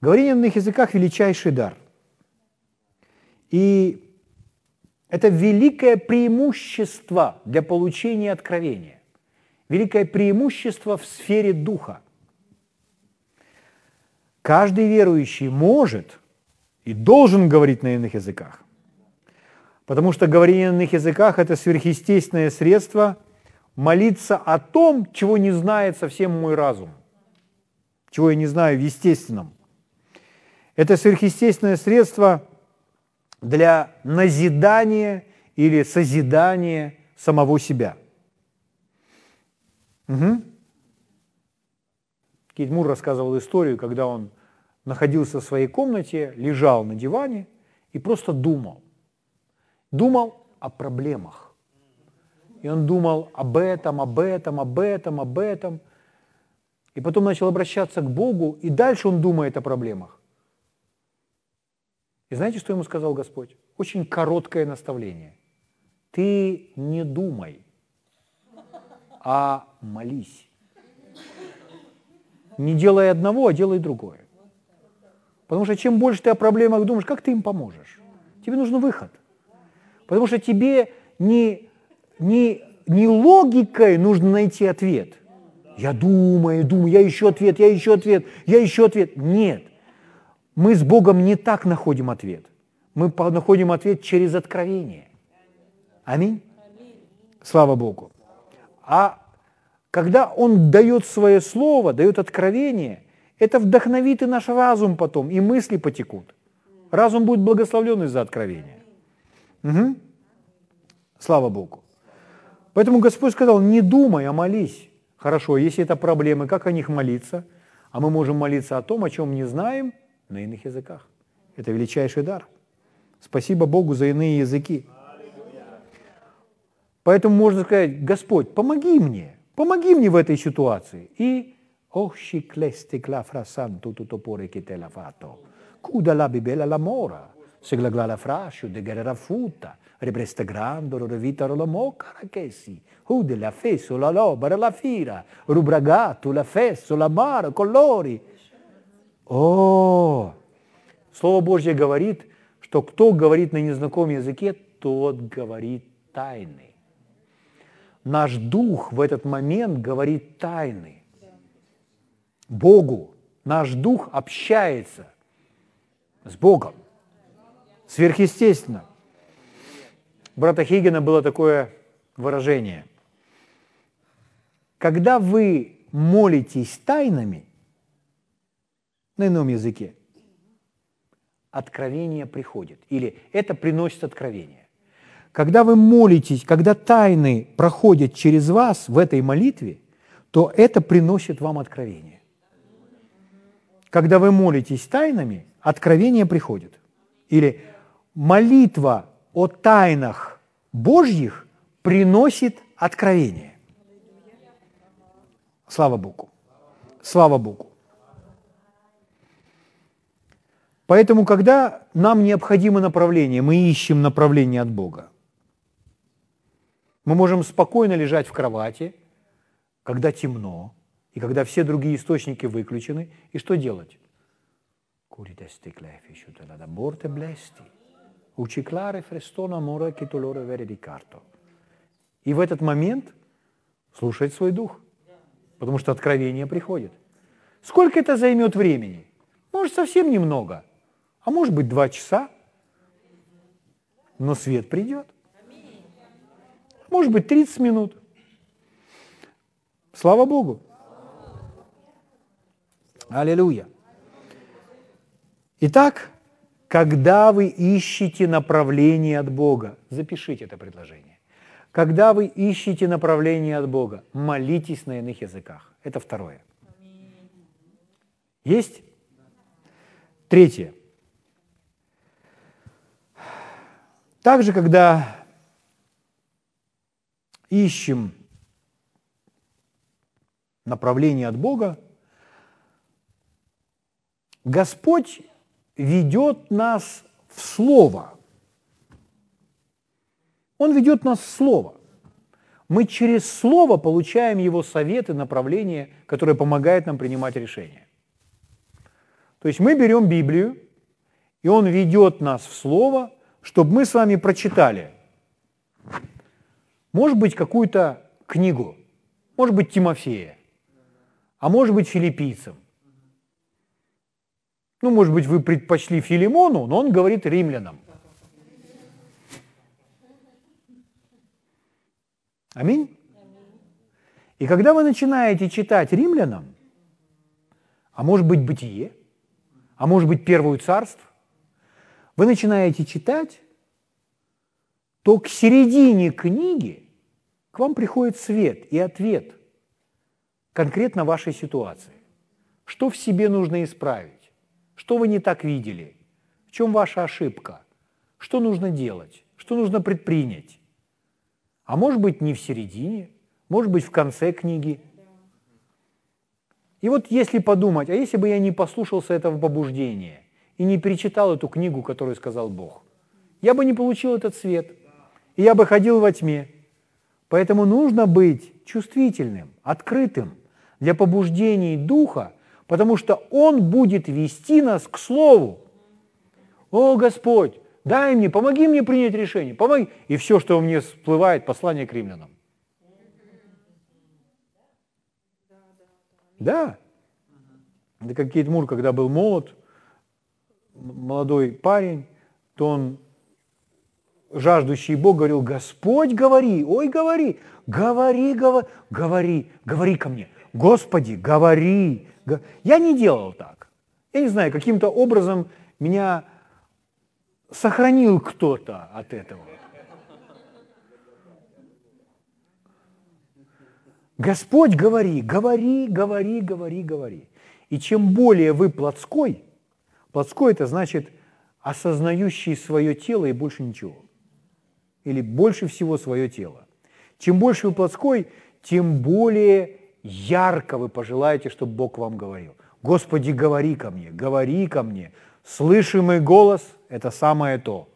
Говорение на иных языках – величайший дар. И это великое преимущество для получения откровения. Великое преимущество в сфере духа. Каждый верующий может и должен говорить на иных языках. Потому что говорение на иных языках – это сверхъестественное средство молиться о том, чего не знает совсем мой разум, чего я не знаю в естественном. Это сверхъестественное средство для назидания или созидания самого себя. Угу. Кейт Мур рассказывал историю, когда он находился в своей комнате, лежал на диване и просто думал. Думал о проблемах. И он думал об этом, об этом, об этом, об этом. И потом начал обращаться к Богу, и дальше он думает о проблемах. И знаете, что ему сказал Господь? Очень короткое наставление. Ты не думай, а молись. Не делай одного, а делай другое. Потому что чем больше ты о проблемах думаешь, как ты им поможешь? Тебе нужен выход. Потому что тебе не, не, не логикой нужно найти ответ. Я думаю, думаю, я ищу ответ, я ищу ответ, я ищу ответ. Нет. Мы с Богом не так находим ответ. Мы находим ответ через откровение. Аминь. Слава Богу. А когда Он дает свое слово, дает откровение, это вдохновит и наш разум потом, и мысли потекут. Разум будет благословлен из-за откровения. Угу. Слава Богу. Поэтому Господь сказал, не думай, а молись. Хорошо, если это проблемы, как о них молиться? А мы можем молиться о том, о чем не знаем, на иных языках. Это величайший дар. Спасибо Богу за иные языки. Поэтому можно сказать, Господь, помоги мне, помоги мне в этой ситуации. И «Osci clesti clafra santo tutto pore che te l'ha fatto. Cuda la bibela la mora, se la glala frascio de guerra futa, represta grandoro, revitaro la mocara che si, ude la fesso, la lobara, la fira, rubragato, la fesso, la мара, колори. О, Слово Божье говорит, что кто говорит на незнакомом языке, тот говорит тайны. Наш дух в этот момент говорит тайны. Богу. Наш дух общается с Богом. Сверхъестественно. У брата Хигена было такое выражение. Когда вы молитесь тайнами на ином языке, откровение приходит. Или это приносит откровение. Когда вы молитесь, когда тайны проходят через вас в этой молитве, то это приносит вам откровение. Когда вы молитесь тайнами, откровение приходит. Или молитва о тайнах Божьих приносит откровение. Слава Богу. Слава Богу. Поэтому, когда нам необходимо направление, мы ищем направление от Бога. Мы можем спокойно лежать в кровати, когда темно, и когда все другие источники выключены, и что делать? И в этот момент слушать свой дух, потому что откровение приходит. Сколько это займет времени? Может, совсем немного, а может быть, два часа, но свет придет. Может быть, 30 минут. Слава Богу. Аллилуйя. Итак, когда вы ищете направление от Бога, запишите это предложение. Когда вы ищете направление от Бога, молитесь на иных языках. Это второе. Есть? Третье. Также, когда ищем направление от Бога, Господь ведет нас в Слово. Он ведет нас в Слово. Мы через Слово получаем Его советы, направления, которые помогают нам принимать решения. То есть мы берем Библию, и Он ведет нас в Слово, чтобы мы с вами прочитали, может быть, какую-то книгу, может быть, Тимофея, а может быть, филиппийцам – ну, может быть, вы предпочли Филимону, но он говорит римлянам. Аминь. И когда вы начинаете читать римлянам, а может быть бытие, а может быть первую царство, вы начинаете читать, то к середине книги к вам приходит свет и ответ конкретно вашей ситуации. Что в себе нужно исправить? Что вы не так видели? В чем ваша ошибка? Что нужно делать? Что нужно предпринять? А может быть, не в середине, может быть, в конце книги. И вот если подумать, а если бы я не послушался этого побуждения и не перечитал эту книгу, которую сказал Бог, я бы не получил этот свет, и я бы ходил во тьме. Поэтому нужно быть чувствительным, открытым для побуждений Духа, потому что Он будет вести нас к Слову. О, Господь, дай мне, помоги мне принять решение, помоги. И все, что мне всплывает, послание к римлянам. Да. Это как Кейт Мур, когда был молод, молодой парень, то он, жаждущий Бог, говорил, Господь, говори, ой, говори, говори, говори, говори, говори ко мне. Господи, говори. Я не делал так. Я не знаю, каким-то образом меня сохранил кто-то от этого. Господь, говори, говори, говори, говори, говори. И чем более вы плотской, плотской это значит осознающий свое тело и больше ничего. Или больше всего свое тело. Чем больше вы плотской, тем более ярко вы пожелаете, чтобы Бог вам говорил. Господи, говори ко мне, говори ко мне. Слышимый голос – это самое то.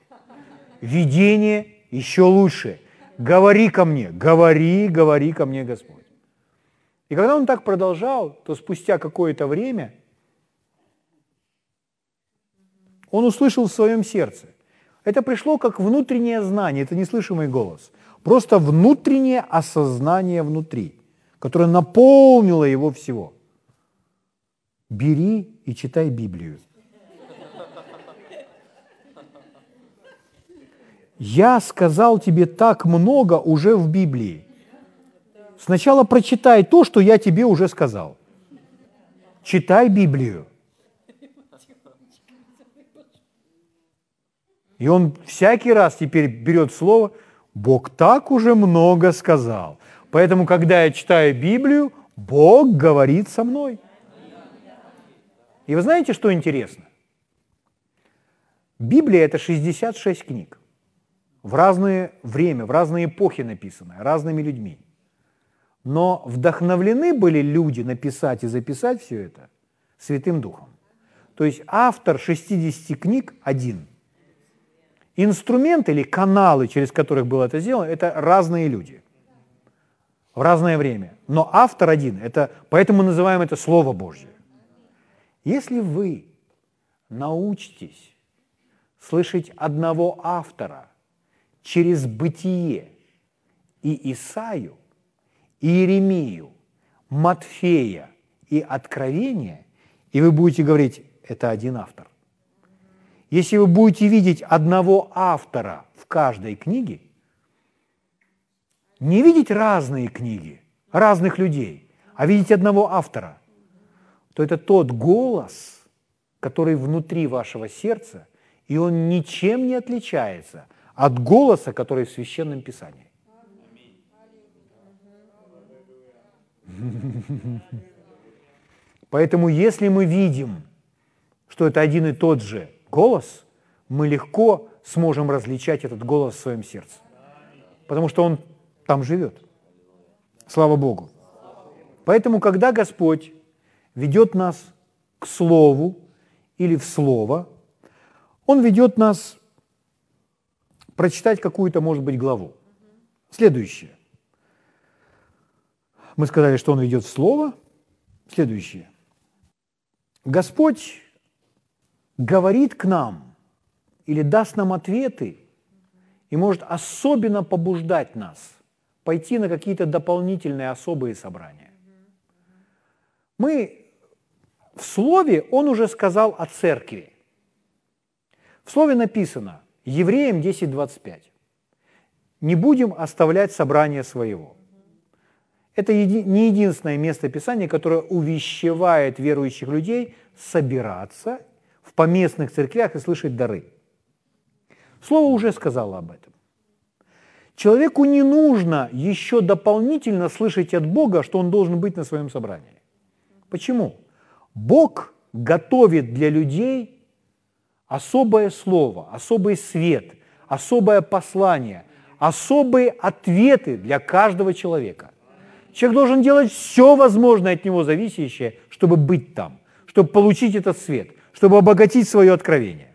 Видение еще лучше. Говори ко мне, говори, говори ко мне, Господь. И когда он так продолжал, то спустя какое-то время он услышал в своем сердце. Это пришло как внутреннее знание, это неслышимый голос. Просто внутреннее осознание внутри, которое наполнило его всего. Бери и читай Библию. Я сказал тебе так много уже в Библии. Сначала прочитай то, что я тебе уже сказал. Читай Библию. И он всякий раз теперь берет слово, Бог так уже много сказал. Поэтому, когда я читаю Библию, Бог говорит со мной. И вы знаете, что интересно? Библия – это 66 книг. В разное время, в разные эпохи написанные, разными людьми. Но вдохновлены были люди написать и записать все это Святым Духом. То есть автор 60 книг один. Инструменты или каналы, через которых было это сделано, это разные люди в разное время. Но автор один, это, поэтому мы называем это Слово Божье. Если вы научитесь слышать одного автора через бытие и Исаю, и Иеремию, Матфея и Откровение, и вы будете говорить, это один автор. Если вы будете видеть одного автора в каждой книге, не видеть разные книги, разных людей, а видеть одного автора, то это тот голос, который внутри вашего сердца, и он ничем не отличается от голоса, который в Священном Писании. Поэтому если мы видим, что это один и тот же голос, мы легко сможем различать этот голос в своем сердце. Потому что он там живет. Слава Богу. Поэтому, когда Господь ведет нас к Слову или в Слово, Он ведет нас прочитать какую-то, может быть, главу. Следующее – мы сказали, что Он ведет в Слово. Следующее. Господь говорит к нам или даст нам ответы и может особенно побуждать нас пойти на какие-то дополнительные особые собрания. Мы в Слове, Он уже сказал о церкви. В Слове написано, Евреям 10.25, «Не будем оставлять собрание своего». Это не единственное место Писания, которое увещевает верующих людей собираться в поместных церквях и слышать дары. Слово уже сказало об этом. Человеку не нужно еще дополнительно слышать от Бога, что он должен быть на своем собрании. Почему? Бог готовит для людей особое слово, особый свет, особое послание, особые ответы для каждого человека. Человек должен делать все возможное от него зависящее, чтобы быть там, чтобы получить этот свет, чтобы обогатить свое откровение.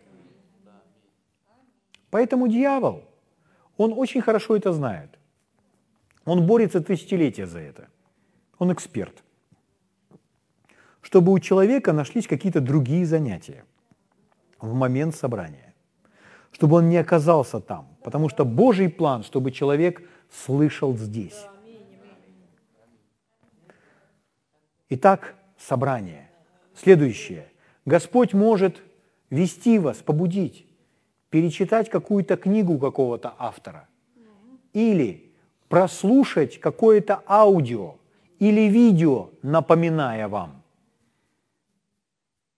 Поэтому дьявол, он очень хорошо это знает. Он борется тысячелетия за это. Он эксперт. чтобы у человека нашлись какие-то другие занятия в момент собрания, чтобы он не оказался там, потому что Божий план, чтобы человек слышал здесь. Итак, собрание. Следующее. Господь может вести вас, побудить, перечитать какую-то книгу какого-то автора или прослушать какое-то аудио или видео, напоминая вам.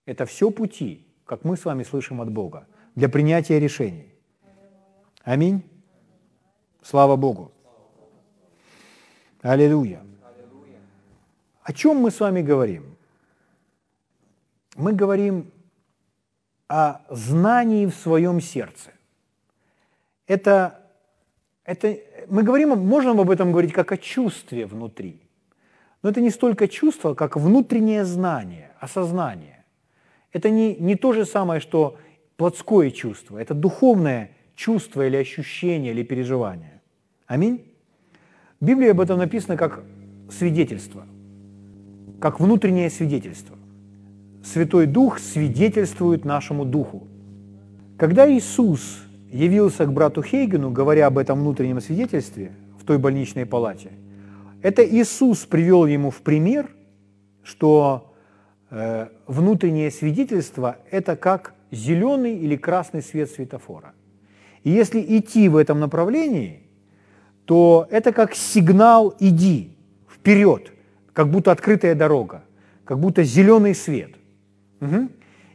Это все пути, как мы с вами слышим от Бога, для принятия решений. Аминь. Слава Богу. Аллилуйя. О чем мы с вами говорим? Мы говорим о знании в своем сердце. Это, это мы говорим, можем об этом говорить как о чувстве внутри. Но это не столько чувство, как внутреннее знание, осознание. Это не, не то же самое, что плотское чувство, это духовное чувство или ощущение или переживание. Аминь. В Библии об этом написано как свидетельство, как внутреннее свидетельство. Святой Дух свидетельствует нашему Духу. Когда Иисус явился к брату Хейгену, говоря об этом внутреннем свидетельстве в той больничной палате, это Иисус привел ему в пример, что э, внутреннее свидетельство – это как зеленый или красный свет светофора. И если идти в этом направлении, то это как сигнал «иди вперед», как будто открытая дорога, как будто зеленый свет. Угу.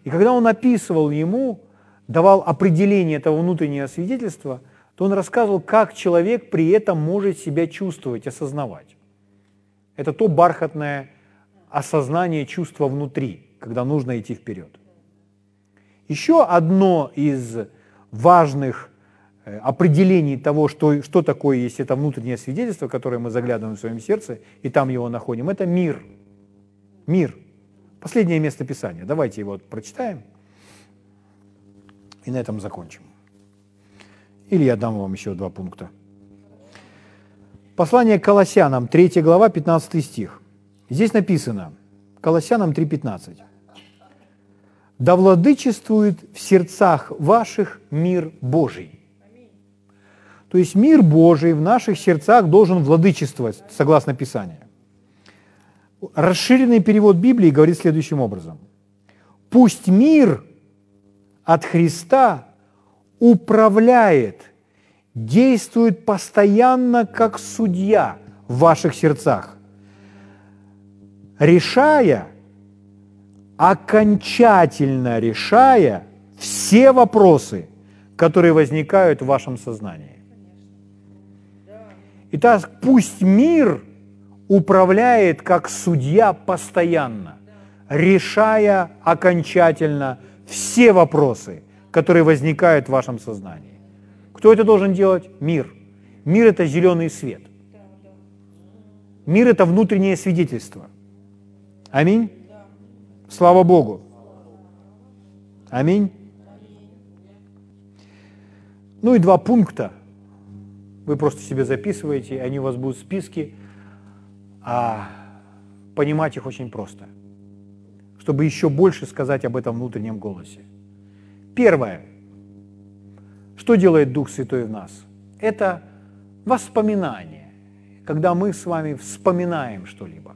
И когда он описывал ему, давал определение этого внутреннего свидетельства, то он рассказывал, как человек при этом может себя чувствовать, осознавать. Это то бархатное осознание чувства внутри, когда нужно идти вперед. Еще одно из важных э, определений того, что, что такое есть это внутреннее свидетельство, которое мы заглядываем в своем сердце, и там его находим, это мир. Мир. Последнее место Писания. Давайте его прочитаем. И на этом закончим. Или я дам вам еще два пункта. Послание к Колоссянам, 3 глава, 15 стих. Здесь написано, Колоссянам 3.15. «Да владычествует в сердцах ваших мир Божий». То есть мир Божий в наших сердцах должен владычествовать, согласно Писанию. Расширенный перевод Библии говорит следующим образом. «Пусть мир от Христа управляет, действует постоянно как судья в ваших сердцах, решая, окончательно решая все вопросы, которые возникают в вашем сознании. Итак, пусть мир управляет как судья постоянно, решая окончательно все вопросы, которые возникают в вашем сознании. Кто это должен делать? Мир. Мир – это зеленый свет. Мир – это внутреннее свидетельство. Аминь. Слава Богу. Аминь. Ну и два пункта. Вы просто себе записываете, они у вас будут в списке. А понимать их очень просто – чтобы еще больше сказать об этом внутреннем голосе. Первое. Что делает Дух Святой в нас? Это воспоминание, когда мы с вами вспоминаем что-либо.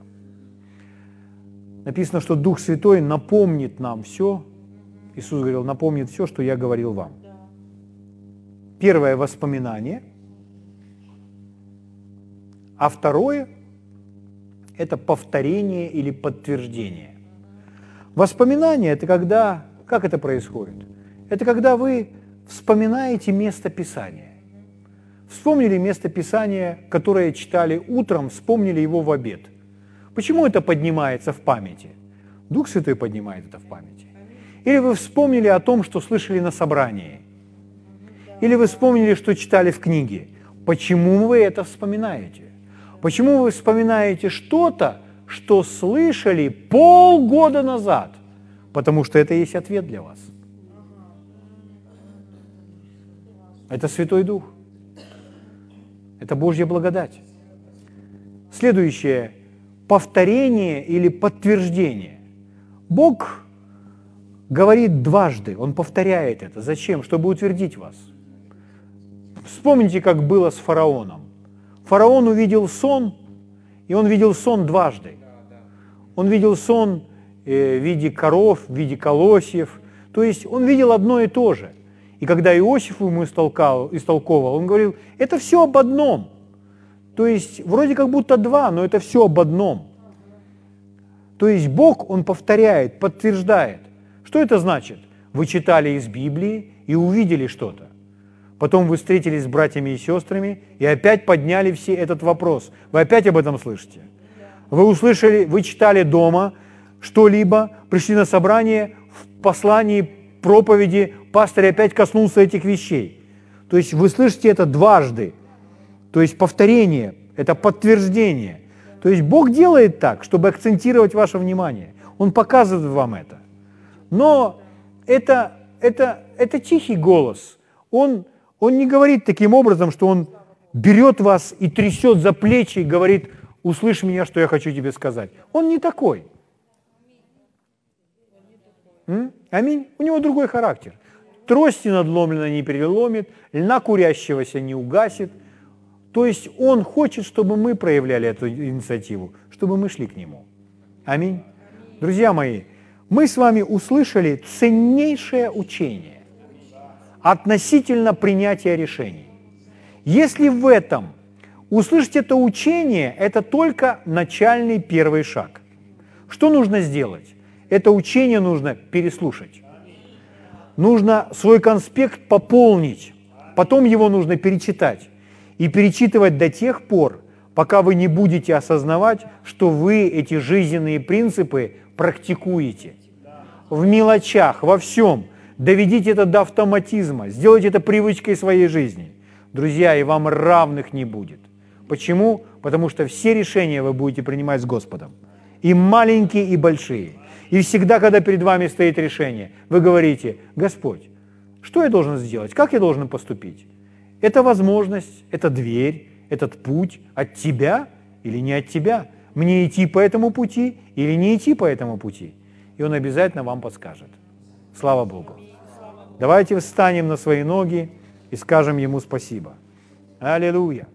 Написано, что Дух Святой напомнит нам все, Иисус говорил, напомнит все, что я говорил вам. Первое – воспоминание, а второе – это повторение или подтверждение. Воспоминание – это когда, как это происходит? Это когда вы вспоминаете место Писания. Вспомнили место Писания, которое читали утром, вспомнили его в обед. Почему это поднимается в памяти? Дух Святой поднимает это в памяти. Или вы вспомнили о том, что слышали на собрании. Или вы вспомнили, что читали в книге. Почему вы это вспоминаете? Почему вы вспоминаете что-то, что слышали полгода назад, потому что это есть ответ для вас. Это Святой Дух. Это Божья благодать. Следующее – повторение или подтверждение. Бог говорит дважды, Он повторяет это. Зачем? Чтобы утвердить вас. Вспомните, как было с фараоном. Фараон увидел сон, и он видел сон дважды. Он видел сон э, в виде коров, в виде колосьев. То есть он видел одно и то же. И когда Иосиф ему истолкал, истолковал, он говорил, это все об одном. То есть вроде как будто два, но это все об одном. То есть Бог, Он повторяет, подтверждает. Что это значит? Вы читали из Библии и увидели что-то. Потом вы встретились с братьями и сестрами и опять подняли все этот вопрос. Вы опять об этом слышите? Вы услышали, вы читали дома что-либо, пришли на собрание, в послании, проповеди пастор опять коснулся этих вещей. То есть вы слышите это дважды. То есть повторение, это подтверждение. То есть Бог делает так, чтобы акцентировать ваше внимание. Он показывает вам это. Но это, это, это тихий голос. Он, он не говорит таким образом, что он берет вас и трясет за плечи и говорит, услышь меня, что я хочу тебе сказать. Он не такой. М? Аминь. У него другой характер. Трости надломленно не переломит, льна курящегося не угасит. То есть он хочет, чтобы мы проявляли эту инициативу, чтобы мы шли к нему. Аминь. Друзья мои, мы с вами услышали ценнейшее учение относительно принятия решений. Если в этом услышать это учение, это только начальный первый шаг. Что нужно сделать? Это учение нужно переслушать. Нужно свой конспект пополнить, потом его нужно перечитать. И перечитывать до тех пор, пока вы не будете осознавать, что вы эти жизненные принципы практикуете. В мелочах, во всем. Доведите это до автоматизма, сделайте это привычкой своей жизни. Друзья, и вам равных не будет. Почему? Потому что все решения вы будете принимать с Господом. И маленькие, и большие. И всегда, когда перед вами стоит решение, вы говорите, Господь, что я должен сделать? Как я должен поступить? Это возможность, это дверь, этот путь от тебя или не от тебя. Мне идти по этому пути или не идти по этому пути. И Он обязательно вам подскажет. Слава Богу. Давайте встанем на свои ноги и скажем Ему спасибо. Аллилуйя.